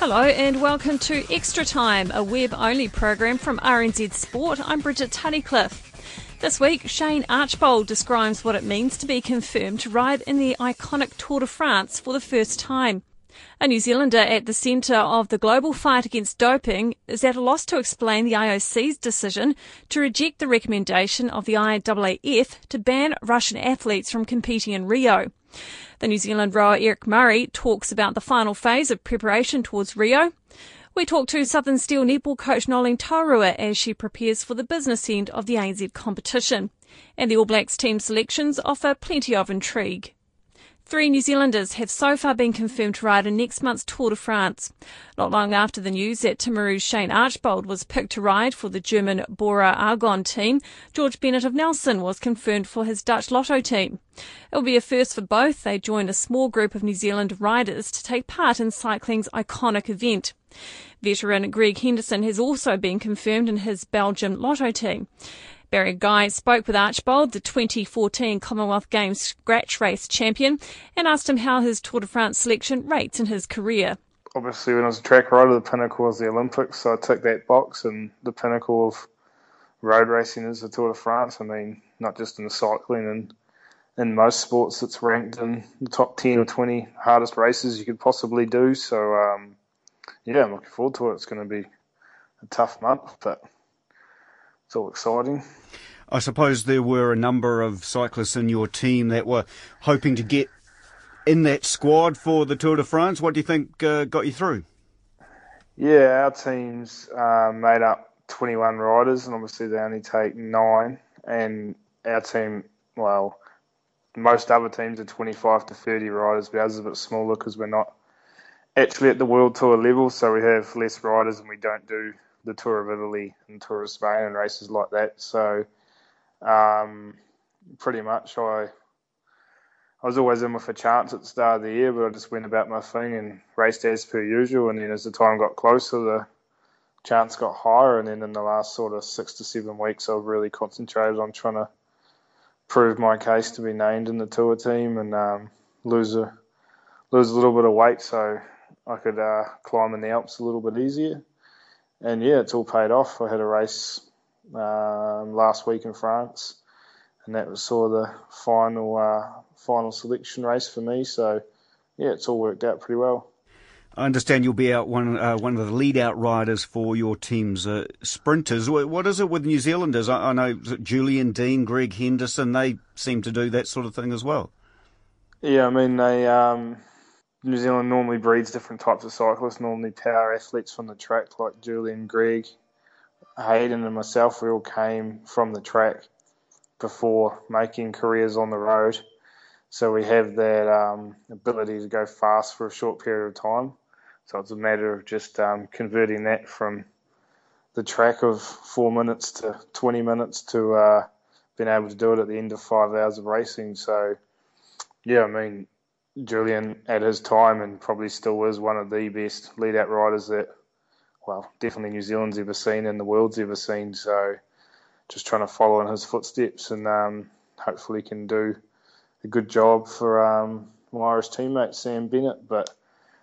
Hello and welcome to Extra Time, a web only program from RNZ Sport. I'm Bridget Tunnicliffe. This week, Shane Archbold describes what it means to be confirmed to ride in the iconic Tour de France for the first time. A New Zealander at the centre of the global fight against doping is at a loss to explain the IOC's decision to reject the recommendation of the IAAF to ban Russian athletes from competing in Rio. The New Zealand rower Eric Murray talks about the final phase of preparation towards Rio. We talk to Southern Steel netball coach Noeline Taurua as she prepares for the business end of the ANZ competition. And the All Blacks team selections offer plenty of intrigue. Three New Zealanders have so far been confirmed to ride in next month's Tour de France. Not long after the news that Timaru's Shane Archbold was picked to ride for the German Bora Argon team, George Bennett of Nelson was confirmed for his Dutch Lotto team. It will be a first for both. They join a small group of New Zealand riders to take part in cycling's iconic event. Veteran Greg Henderson has also been confirmed in his Belgium Lotto team. Barry Guy spoke with Archbold, the 2014 Commonwealth Games scratch race champion, and asked him how his Tour de France selection rates in his career. Obviously, when I was a track rider, the pinnacle was the Olympics, so I ticked that box, and the pinnacle of road racing is the Tour de France. I mean, not just in cycling and in most sports, it's ranked in the top 10 or 20 hardest races you could possibly do. So, um, yeah, I'm looking forward to it. It's going to be a tough month, but it's all exciting. I suppose there were a number of cyclists in your team that were hoping to get in that squad for the Tour de France. What do you think uh, got you through? Yeah, our team's uh, made up 21 riders, and obviously they only take nine. And our team, well, most other teams are 25 to 30 riders, but ours is a bit smaller because we're not actually at the World Tour level, so we have less riders and we don't do the Tour of Italy and Tour of Spain and races like that. So um, pretty much I I was always in with a chance at the start of the year, but I just went about my thing and raced as per usual. And then as the time got closer, the chance got higher. And then in the last sort of six to seven weeks, I've really concentrated on trying to prove my case to be named in the tour team and um, lose a lose a little bit of weight so I could uh, climb in the Alps a little bit easier and yeah, it's all paid off. I had a race um, last week in France, and that was sort of the final uh, final selection race for me. So yeah, it's all worked out pretty well. I understand you'll be out one uh, one of the lead out riders for your team's uh, sprinters. What is it with New Zealanders? I, I know Julian Dean, Greg Henderson, they seem to do that sort of thing as well. Yeah, I mean they um, New Zealand normally breeds different types of cyclists, normally power athletes from the track, like Julian Greg, Hayden, and myself. We all came from the track before making careers on the road. So we have that um, ability to go fast for a short period of time. So it's a matter of just um, converting that from the track of four minutes to 20 minutes to uh, being able to do it at the end of five hours of racing. So, yeah, I mean, Julian at his time and probably still is one of the best lead out riders that, well, definitely New Zealand's ever seen and the world's ever seen. So just trying to follow in his footsteps and um, hopefully can do a good job for um, my Irish teammate Sam Bennett. But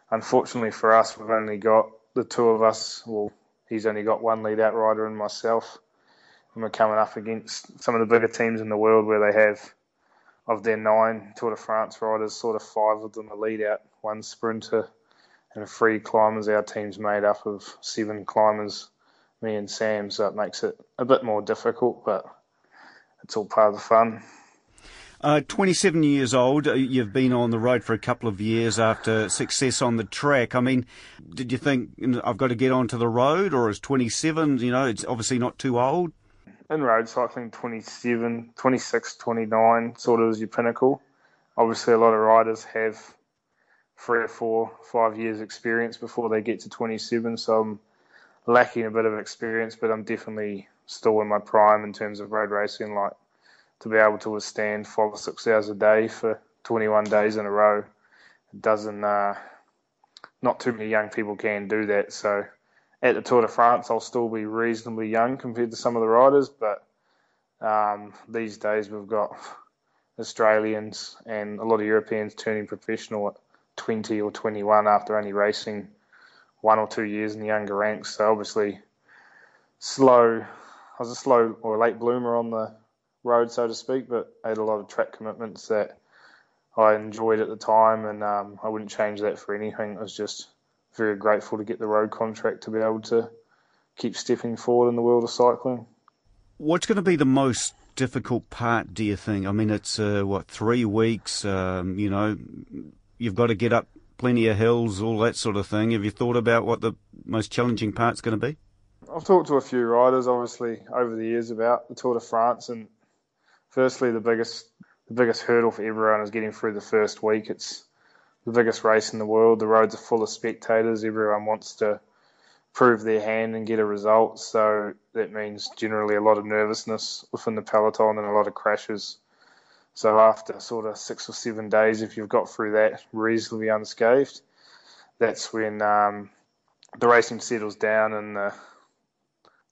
unfortunately for us, we've only got the two of us. Well, he's only got one lead out rider and myself. And we're coming up against some of the bigger teams in the world where they have of their nine Tour de France riders, sort of five of them are lead out, one sprinter, and three climbers. Our team's made up of seven climbers, me and Sam, so it makes it a bit more difficult, but it's all part of the fun. Uh, 27 years old, uh, you've been on the road for a couple of years after success on the track. I mean, did you think I've got to get onto the road, or is 27, you know, it's obviously not too old? In road cycling, 27, 26, 29 sort of is your pinnacle. Obviously, a lot of riders have three or four, five years experience before they get to 27, so I'm lacking a bit of experience, but I'm definitely still in my prime in terms of road racing. Like to be able to withstand five or six hours a day for 21 days in a row, doesn't. Uh, not too many young people can do that. So at the Tour de France, I'll still be reasonably young compared to some of the riders, but um, these days we've got Australians and a lot of Europeans turning professional at 20 or 21 after only racing one or two years in the younger ranks. So obviously, slow. I was a slow or late bloomer on the road, so to speak, but I had a lot of track commitments that I enjoyed at the time, and um, I wouldn't change that for anything. I was just very grateful to get the road contract to be able to keep stepping forward in the world of cycling. What's going to be the most difficult part, do you think? I mean, it's uh, what three weeks. Um, you know, you've got to get up plenty of hills, all that sort of thing. Have you thought about what the most challenging part's going to be? I've talked to a few riders, obviously, over the years about the Tour de France, and firstly, the biggest the biggest hurdle for everyone is getting through the first week. It's the biggest race in the world. The roads are full of spectators. Everyone wants to prove their hand and get a result. So that means generally a lot of nervousness within the peloton and a lot of crashes. So after sort of six or seven days, if you've got through that reasonably unscathed, that's when um, the racing settles down and the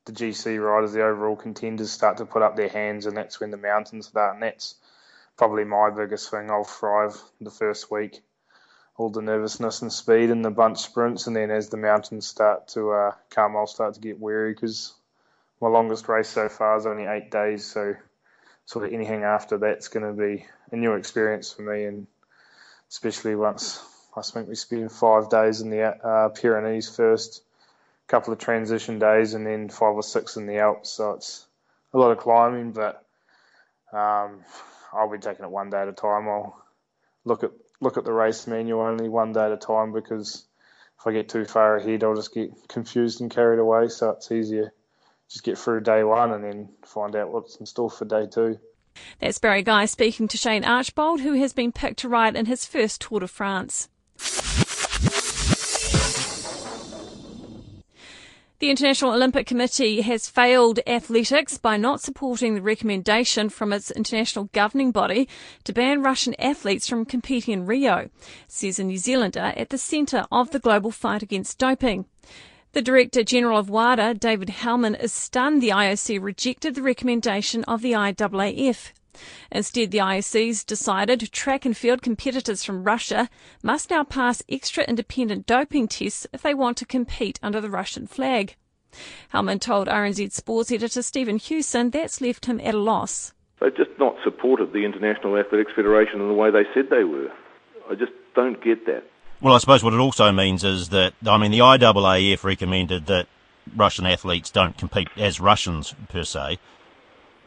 the GC riders, the overall contenders, start to put up their hands, and that's when the mountains start. And that's probably my biggest thing. I'll thrive the first week, all the nervousness and speed and the bunch sprints, and then as the mountains start to uh, come, I'll start to get weary because my longest race so far is only eight days. So sort of anything after that's going to be a new experience for me, and especially once I think we spend five days in the uh, Pyrenees first, couple of transition days, and then five or six in the Alps. So it's a lot of climbing, but um, I'll be taking it one day at a time. I'll look at look at the race manual only one day at a time because if I get too far ahead, I'll just get confused and carried away. So it's easier just get through day one and then find out what's in store for day two. That's Barry Guy speaking to Shane Archbold, who has been picked to ride in his first Tour de France. The International Olympic Committee has failed athletics by not supporting the recommendation from its international governing body to ban Russian athletes from competing in Rio, says a New Zealander at the centre of the global fight against doping. The Director General of WADA, David Howman, is stunned the IOC rejected the recommendation of the IAAF. Instead, the IOC's decided track and field competitors from Russia must now pass extra independent doping tests if they want to compete under the Russian flag. Howman told RNZ Sports editor Stephen Hewson that's left him at a loss. They've just not supported the International Athletics Federation in the way they said they were. I just don't get that. Well, I suppose what it also means is that, I mean, the IAAF recommended that Russian athletes don't compete as Russians per se,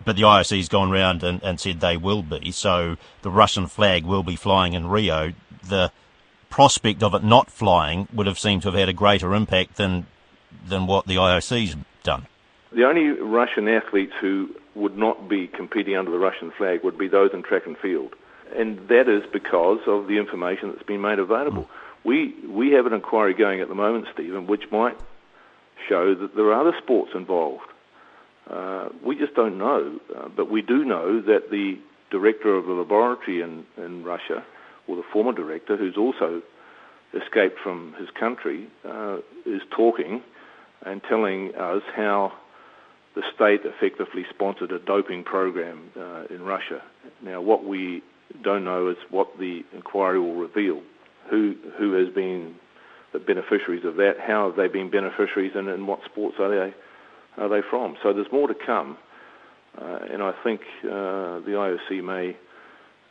but the IOC's gone round and, and said they will be. So the Russian flag will be flying in Rio. The prospect of it not flying would have seemed to have had a greater impact than than what the IOC's done. The only Russian athletes who would not be competing under the Russian flag would be those in track and field. And that is because of the information that's been made available. Mm. We we have an inquiry going at the moment, Stephen, which might show that there are other sports involved. Uh, we just don't know, uh, but we do know that the director of the laboratory in, in Russia, or the former director, who's also escaped from his country, uh, is talking and telling us how the state effectively sponsored a doping program uh, in Russia. Now, what we don't know is what the inquiry will reveal who who has been the beneficiaries of that, how have they been beneficiaries, and in what sports are they are they from? So there's more to come, uh, and I think uh, the IOC may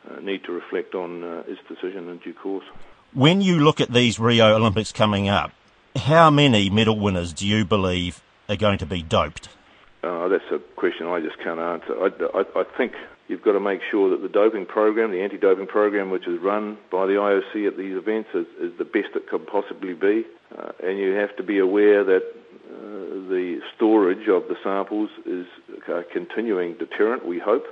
uh, need to reflect on uh, its decision in due course. When you look at these Rio Olympics coming up, how many medal winners do you believe are going to be doped? Uh, that's a question I just can't answer. I, I, I think You've got to make sure that the doping program, the anti-doping program, which is run by the IOC at these events, is, is the best it could possibly be. Uh, and you have to be aware that Uh, the storage of the samples is a continuing deterrent, we hope,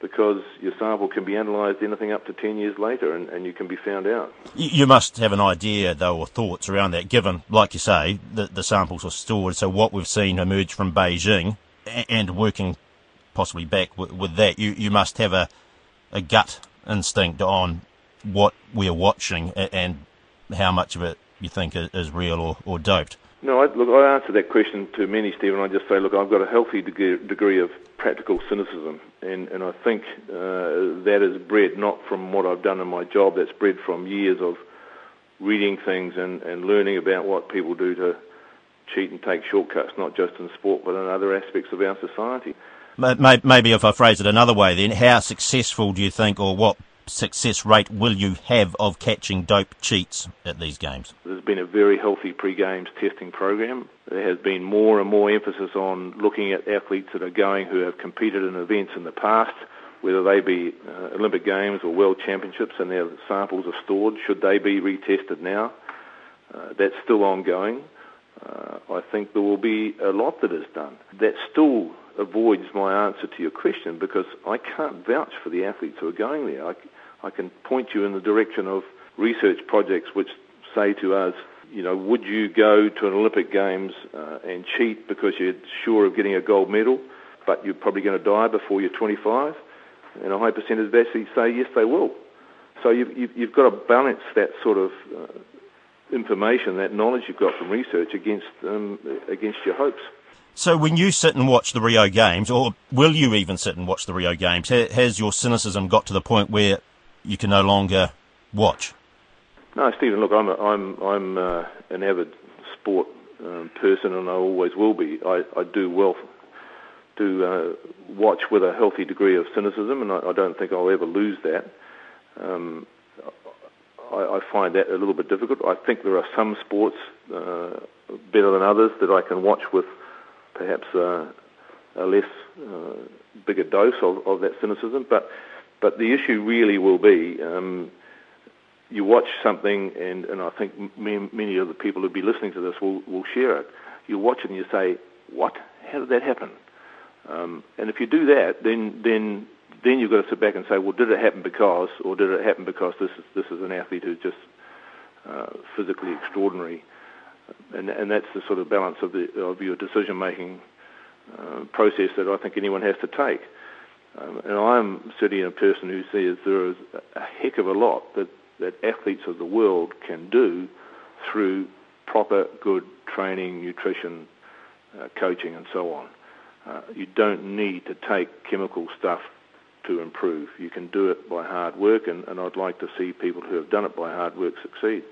because your sample can be analysed anything up to 10 years later and, and you can be found out. You must have an idea, though, or thoughts around that, given, like you say, that the samples are stored. So, what we've seen emerge from Beijing and working possibly back with, with that, you, you must have a, a gut instinct on what we're watching and how much of it you think is real or, or doped. No, I, look, I answer that question to many, Stephen. I just say, look, I've got a healthy degree, degree of practical cynicism, and, and I think uh, that is bred not from what I've done in my job, that's bred from years of reading things and, and learning about what people do to cheat and take shortcuts, not just in sport, but in other aspects of our society. Maybe if I phrase it another way, then, how successful do you think, or what success rate will you have of catching dope cheats at these games? There's been a very healthy pre-games testing program. There has been more and more emphasis on looking at athletes that are going who have competed in events in the past, whether they be uh, Olympic Games or World Championships, and their samples are stored. Should they be retested now? Uh, that's still ongoing. Uh, I think there will be a lot that is done. That still avoids my answer to your question because I can't vouch for the athletes who are going there. I, I can point you in the direction of research projects which say to us, you know, would you go to an Olympic Games uh, and cheat because you're sure of getting a gold medal, but you're probably going to die before you're 25? And a high percentage of actually say yes, they will. So you've, you've, got to balance that sort of uh, information, that knowledge you've got from research against um, against your hopes. So when you sit and watch the Rio Games, or will you even sit and watch the Rio Games, has your cynicism got to the point where you can no longer watch? No, Stephen. Look, I'm a, I'm I'm uh, an avid sport um, person, and I always will be. I, I do well to uh, watch with a healthy degree of cynicism, and I, I don't think I'll ever lose that. Um, I, I, find that a little bit difficult. I think there are some sports uh, better than others that I can watch with perhaps uh, a less uh, bigger dose of, of that cynicism, but but the issue really will be um, you watch something, and, and I think many, many of the people who'll be listening to this will, will share it. You watch it and you say, what? How did that happen? Um, and if you do that, then then then you've got to sit back and say, well, did it happen because, or did it happen because this is this is an athlete who's just uh, physically extraordinary, and and that's the sort of balance of the of your decision making uh, process that I think anyone has to take. Um, and I'm certainly a person who says there is a heck of a lot that, that athletes of the world can do through proper, good training, nutrition, uh, coaching, and so on. Uh, you don't need to take chemical stuff to improve. You can do it by hard work, and, and I'd like to see people who have done it by hard work succeed.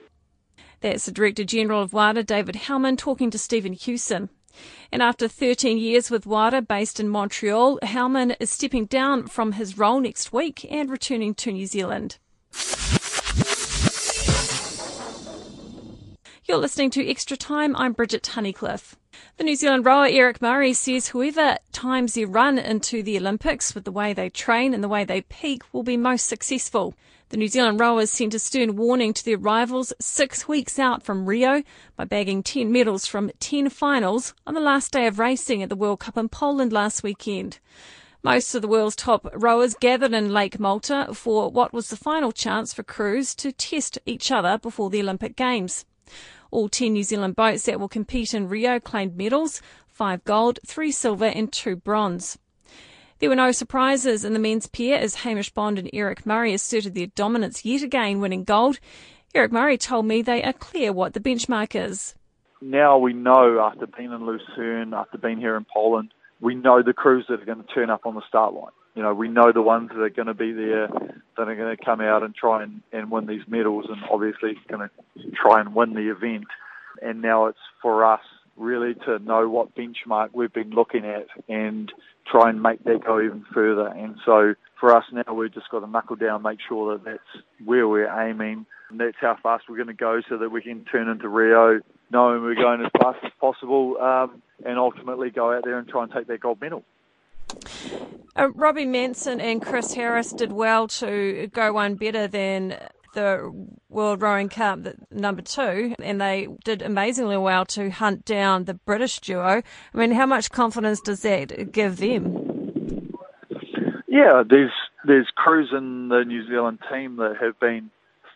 That's the Director General of WADA, David Howman, talking to Stephen Hewson. And after 13 years with WADA based in Montreal, Howman is stepping down from his role next week and returning to New Zealand. You're listening to Extra Time. I'm Bridget Tunnicliffe. The New Zealand rower Eric Murray says whoever times their run into the Olympics with the way they train and the way they peak will be most successful. The New Zealand rowers sent a stern warning to their rivals six weeks out from Rio by bagging 10 medals from 10 finals on the last day of racing at the World Cup in Poland last weekend. Most of the world's top rowers gathered in Lake Malta for what was the final chance for crews to test each other before the Olympic Games. All 10 New Zealand boats that will compete in Rio claimed medals, five gold, three silver and two bronze. There were no surprises in the men's pair as Hamish Bond and Eric Murray asserted their dominance yet again, winning gold. Eric Murray told me they are clear what the benchmark is. Now we know after being in Lucerne, after being here in Poland, we know the crews that are going to turn up on the start line. You know, we know the ones that are going to be there, that are going to come out and try and, and win these medals, and obviously going to try and win the event. And now it's for us really to know what benchmark we've been looking at and try and make that go even further. And so for us now, we've just got to knuckle down, make sure that that's where we're aiming, and that's how fast we're going to go, so that we can turn into Rio knowing we're going as fast as possible, um, and ultimately go out there and try and take that gold medal. Uh, Robbie Manson and Chris Harris did well to go one better than the World Rowing Cup, number two, and they did amazingly well to hunt down the British duo. I mean, how much confidence does that give them? Yeah, there's there's crews in the New Zealand team that have been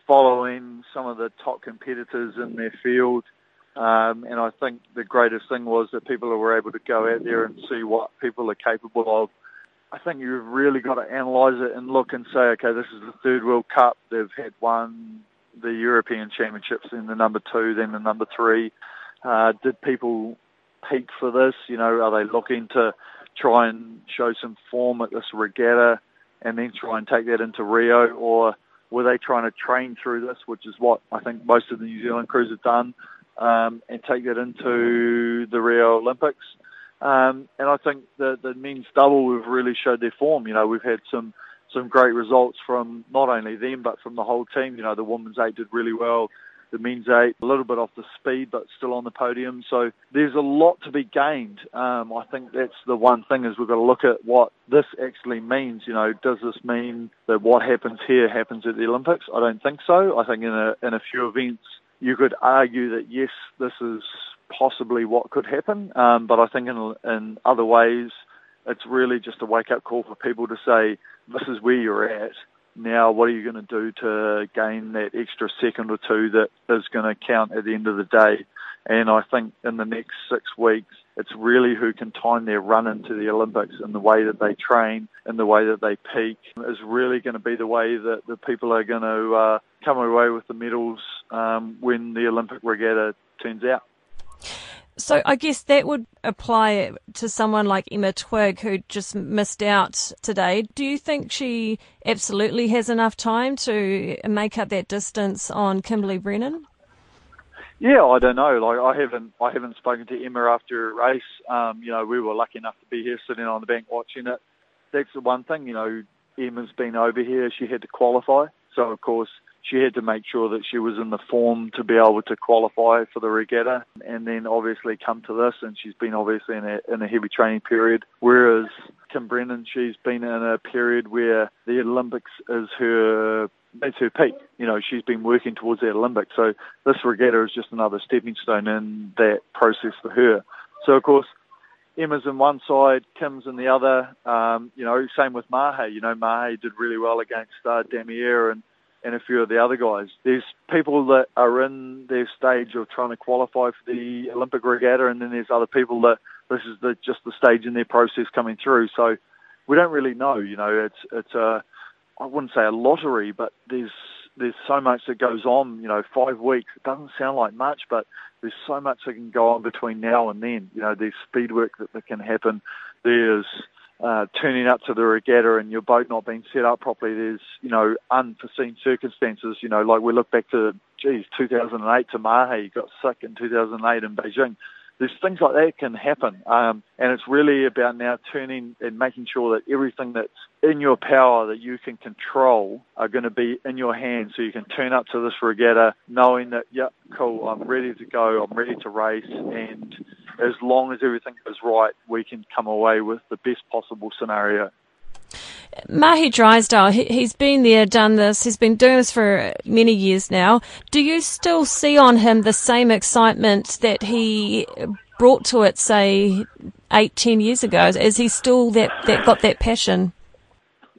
following some of the top competitors in their field. Um, and I think the greatest thing was that people were able to go out there and see what people are capable of I think you've really got to analyse it and look and say, okay, this is the third World Cup. They've had won the European Championships, then the number two, then the number three. Uh, did people peak for this? You know, are they looking to try and show some form at this regatta and then try and take that into Rio, or were they trying to train through this, which is what I think most of the New Zealand crews have done, um, and take that into the Rio Olympics? Um, and I think the, the men's double have really showed their form. You know, we've had some some great results from not only them but from the whole team. You know, the women's eight did really well. The men's eight a little bit off the speed, but still on the podium. So there's a lot to be gained. Um, I think that's the one thing is we've got to look at what this actually means. You know, does this mean that what happens here happens at the Olympics? I don't think so. I think in a in a few events you could argue that yes, this is possibly what could happen. Um, but I think in, in other ways, it's really just a wake up call for people to say, this is where you're at. Now, what are you going to do to gain that extra second or two that is going to count at the end of the day? And I think in the next six weeks, it's really who can time their run into the Olympics and the way that they train and the way that they peak is really going to be the way that the people are going to uh, come away with the medals um, when the Olympic regatta turns out. So I guess that would apply to someone like Emma Twigg who just missed out today. Do you think she absolutely has enough time to make up that distance on Kimberly Brennan? Yeah, I don't know. Like I haven't, I haven't spoken to Emma after a race. Um, you know, we were lucky enough to be here, sitting on the bank watching it. That's the one thing. You know, Emma's been over here. She had to qualify, so of course she had to make sure that she was in the form to be able to qualify for the regatta and then obviously come to this and she's been obviously in a, in a heavy training period whereas Kim Brennan she's been in a period where the Olympics is her that's her peak. You know, she's been working towards that Olympics. So this regatta is just another stepping stone in that process for her. So of course, Emma's in one side, Kim's in the other. Um, you know, same with Mahe. You know, Mahe did really well against uh, Damir and and a few of the other guys. There's people that are in their stage of trying to qualify for the Olympic regatta, and then there's other people that this is the, just the stage in their process coming through. So we don't really know. You know, it's it's a I wouldn't say a lottery, but there's there's so much that goes on. You know, five weeks it doesn't sound like much, but there's so much that can go on between now and then. You know, there's speed work that, that can happen. There's uh, turning up to the regatta and your boat not being set up properly, there's, you know, unforeseen circumstances, you know, like we look back to, geez, 2008 to Mahe, got sick in 2008 in Beijing there's things like that can happen. Um, and it's really about now turning and making sure that everything that's in your power that you can control are going to be in your hands so you can turn up to this regatta knowing that, yep, cool, I'm ready to go, I'm ready to race. And as long as everything goes right, we can come away with the best possible scenario. Mahe Drysdale, he, has been there, done this, he's been doing this for many years now. Do you still see on him the same excitement that he brought to it, say, eight, ten years ago? Is he still that, that got that passion?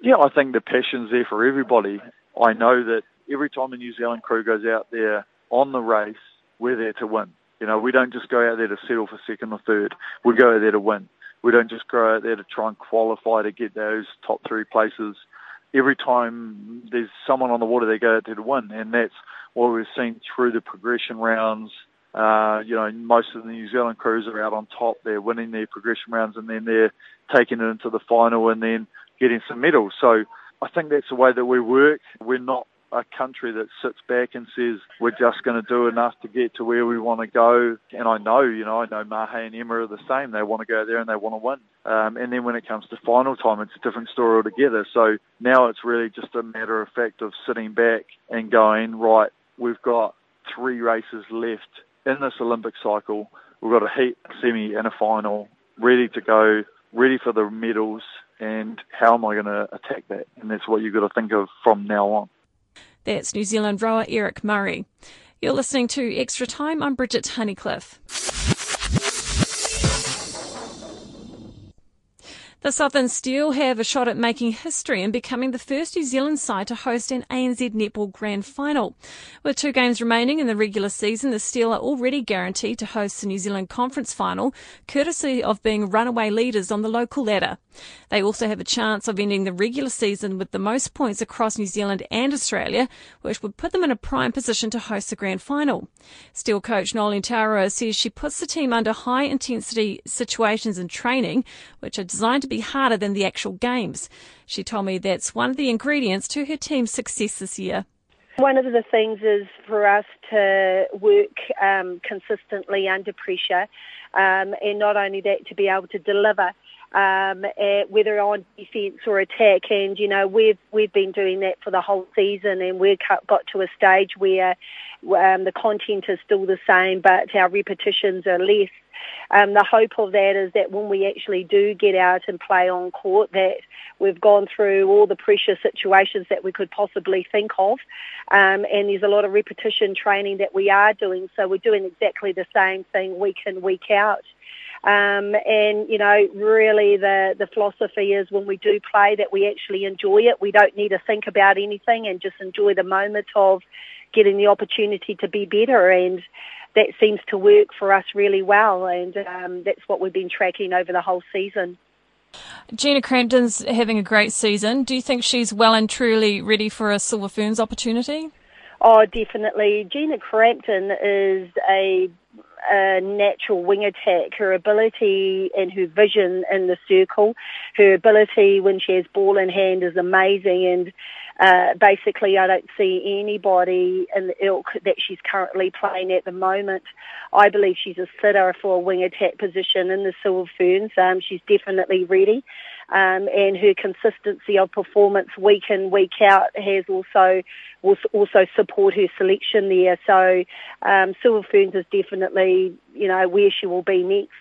Yeah, I think the passion's there for everybody. I know that every time a New Zealand crew goes out there on the race, we're there to win. You know, we don't just go out there to settle for second or third. We go out there to win. We don't just go out there to try and qualify to get those top three places. Every time there's someone on the water, they go out there to win, and that's what we've seen through the progression rounds. Uh, you know, most of the New Zealand crews are out on top. They're winning their progression rounds, and then they're taking it into the final, and then getting some medals. So I think that's the way that we work. We're not a country that sits back and says we're just going to do enough to get to where we want to go. And I know, you know, I know Mahe and Emma are the same. They want to go there and they want to win. Um, and then when it comes to final time, it's a different story altogether. So now it's really just a matter of fact of sitting back and going, right, we've got three races left in this Olympic cycle. We've got a heat, a semi, and a final ready to go, ready for the medals and how am I going to attack that? And that's what you've got to think of from now on. That's New Zealand rower Eric Murray. You're listening to Extra Time. I'm Bridget Tunnicliffe. The Southern Steel have a shot at making history and becoming the first New Zealand side to host an ANZ Netball Grand Final. With two games remaining in the regular season, the Steel are already guaranteed to host the New Zealand Conference Final, courtesy of being runaway leaders on the local ladder. They also have a chance of ending the regular season with the most points across New Zealand and Australia, which would put them in a prime position to host the Grand Final. Steel coach Noeline Taurua says she puts the team under high intensity situations in training, which are designed to be harder than the actual games. She told me that's one of the ingredients to her team's success this year. One of the things is for us to work um, consistently under pressure, um, and not only that, to be able to deliver. Um, uh, whether on defence or attack, and you know we've we've been doing that for the whole season, and we've got to a stage where um, the content is still the same, but our repetitions are less. Um, the hope of that is that when we actually do get out and play on court, that we've gone through all the pressure situations that we could possibly think of, um, and there's a lot of repetition training that we are doing. So we're doing exactly the same thing week in week out. Um, and you know, really, the the philosophy is when we do play that we actually enjoy it. We don't need to think about anything and just enjoy the moment of getting the opportunity to be better. And that seems to work for us really well. And um, that's what we've been tracking over the whole season. Gina Crampton's having a great season. Do you think she's well and truly ready for a Silver Ferns opportunity? Oh, definitely. Gina Crampton is a, a, natural wing attack. Her ability and her vision in the circle, her ability when she has ball in hand is amazing. And uh, basically, I don't see anybody in the ilk that she's currently playing at the moment. I believe she's a sitter for a wing attack position in the Silver Ferns. Um, she's definitely ready. Um, and her consistency of performance week in, week out has also will also support her selection there. So um, Silver Ferns is definitely, you know, where she will be next.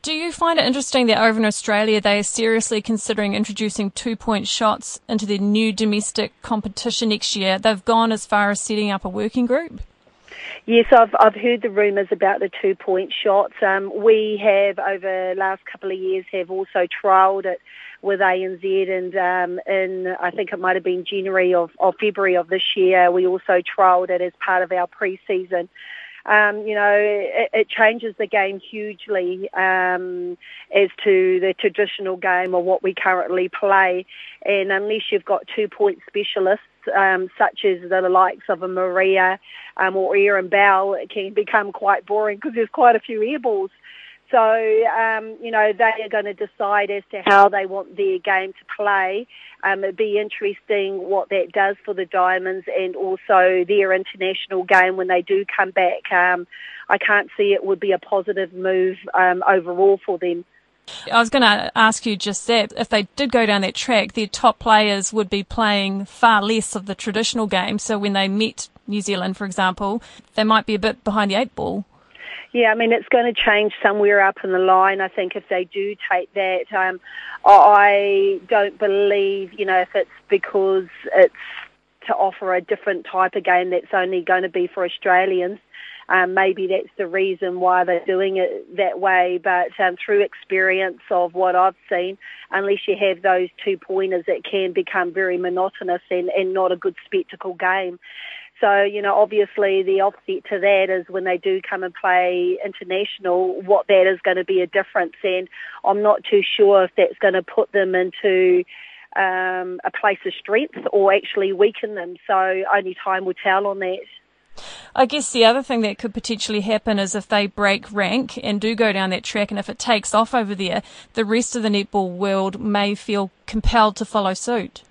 Do you find it interesting that over in Australia they are seriously considering introducing two point shots into their new domestic competition next year? They've gone as far as setting up a working group? Yes, I've I've heard the rumours about the two point shots. Um, we have over the last couple of years have also trialled it with ANZ and um, in I think it might have been January of, of February of this year we also trialled it as part of our pre-season um, you know, it, it, changes the game hugely um, as to the traditional game or what we currently play. And unless you've got two point specialists, um, such as the likes of a Maria um, or Erin Bell, can become quite boring because there's quite a few airballs. So, um, you know, they are going to decide as to how they want their game to play. Um, it'd be interesting what that does for the Diamonds and also their international game when they do come back. Um, I can't see it would be a positive move um, overall for them. I was going to ask you just that. If they did go down that track, their top players would be playing far less of the traditional game. So when they meet New Zealand, for example, they might be a bit behind the eight ball. Yeah, I mean, it's going to change somewhere up in the line, I think, if they do take that. Um, I don't believe, you know, if it's because it's to offer a different type of game that's only going to be for Australians. Um, maybe that's the reason why they're doing it that way. But um, through experience of what I've seen, unless you have those two pointers, it can become very monotonous and, and not a good spectacle game. So, you know, obviously the offset to that is when they do come and play international, what that is going to be a difference. And I'm not too sure if that's going to put them into um, a place of strength or actually weaken them. So only time will tell on that. I guess the other thing that could potentially happen is if they break rank and do go down that track, and if it takes off over there, the rest of the netball world may feel compelled to follow suit.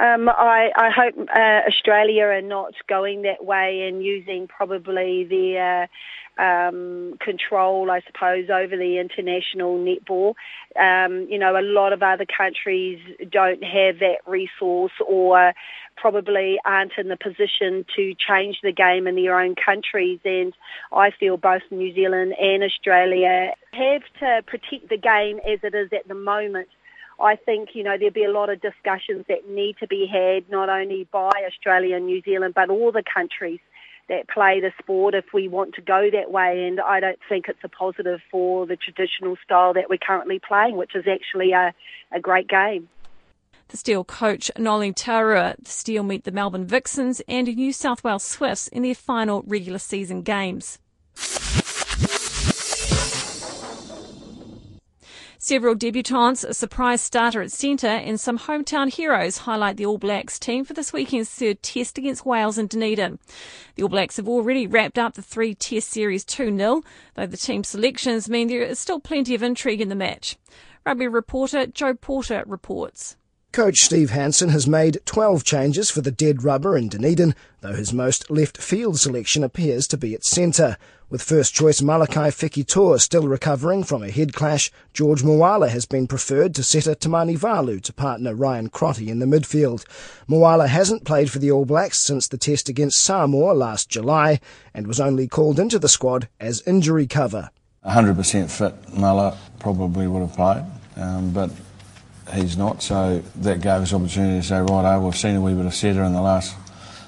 Um, I, I, hope uh, Australia are not going that way and using probably their um, control, I suppose, over the international netball. Um, you know, a lot of other countries don't have that resource or probably aren't in the position to change the game in their own countries. And I feel both New Zealand and Australia have to protect the game as it is at the moment I think, you know, there'll be a lot of discussions that need to be had, not only by Australia and New Zealand, but all the countries that play the sport if we want to go that way. And I don't think it's a positive for the traditional style that we're currently playing, which is actually a, a great game. The Steel coach Noeline Taurua, the Steel meet the Melbourne Vixens and New South Wales Swifts in their final regular season games. Several debutants, a surprise starter at centre, and some hometown heroes highlight the All Blacks team for this weekend's third test against Wales in Dunedin. The All Blacks have already wrapped up the three test series 2 0, though the team selections mean there is still plenty of intrigue in the match. Rugby reporter Joe Porter reports. Coach Steve Hansen has made 12 changes for the dead rubber in Dunedin, though his most left field selection appears to be at centre. With first choice Malakai Fekitoa still recovering from a head clash, George Moala has been preferred to Seta Tamanivalu to partner Ryan Crotty in the midfield. Moala hasn't played for the All Blacks since the test against Samoa last July and was only called into the squad as injury cover. 100% fit Mala probably would have played, um, but he's not, so that gave us opportunity to say, right, we've seen a wee bit of setter in the last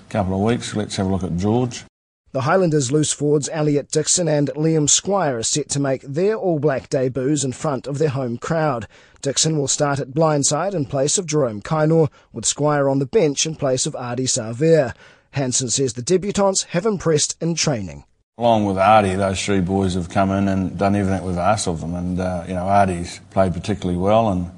couple of weeks, let's have a look at George. The Highlanders loose forwards Elliot Dixon and Liam Squire are set to make their All Black debuts in front of their home crowd. Dixon will start at blindside in place of Jerome Kaino, with Squire on the bench in place of Ardie Savea. Hansen says the debutants have impressed in training. Along with Ardie, those three boys have come in and done everything we've asked of them. And, uh, you know, Ardie's played particularly well and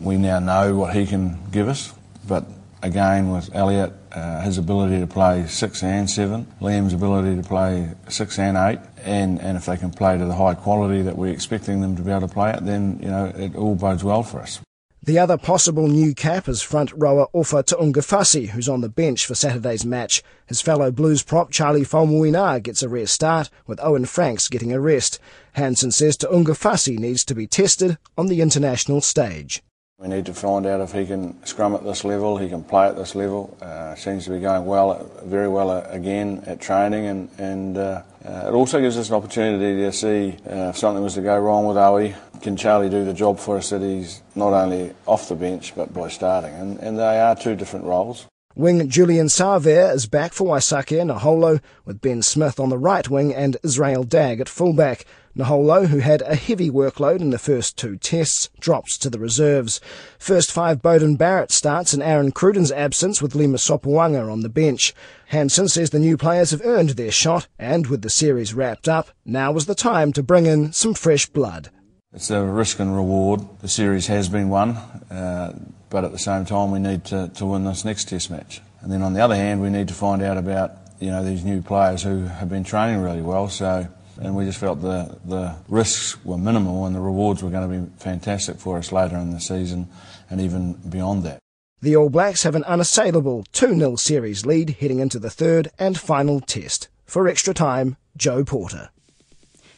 we now know what he can give us. But again, with Elliot, uh, his ability to play six and seven, Liam's ability to play six and eight, and, and if they can play to the high quality that we're expecting them to be able to play at, then you know it all bodes well for us. The other possible new cap is front rower Ofa Tu'ungafasi, who's on the bench for Saturday's match. His fellow Blues prop Charlie Faumuina gets a rare start, with Owen Franks getting a rest. Hansen says Tu'ungafasi needs to be tested on the international stage. We need to find out if he can scrum at this level, he can play at this level. Uh, seems to be going well, very well uh, again at training, and, and uh, uh, it also gives us an opportunity to see uh, if something was to go wrong with Owie, can Charlie do the job for us that he's not only off the bench but by starting? And, and they are two different roles. Wing Julian Savea is back for Waisake Naholo, with Ben Smith on the right wing and Israel Dagg at fullback. Naholo, who had a heavy workload in the first two tests, drops to the reserves. First five Beauden Barrett starts in Aaron Cruden's absence with Lima Sopoaga on the bench. Hansen says the new players have earned their shot, and with the series wrapped up, now was the time to bring in some fresh blood. It's a risk and reward. The series has been won. Uh, but at the same time we need to, to win this next test match. And then on the other hand, we need to find out about you know these new players who have been training really well. So and we just felt the the risks were minimal and the rewards were going to be fantastic for us later in the season and even beyond that. The All Blacks have an unassailable 2 0 series lead heading into the third and final test. For extra time, Joe Porter.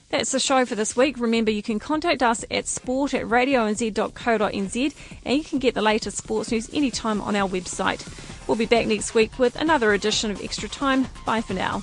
That's the show for this week. Remember, you can contact us at sport at radionz.co.nz and you can get the latest sports news anytime on our website. We'll be back next week with another edition of Extra Time. Bye for now.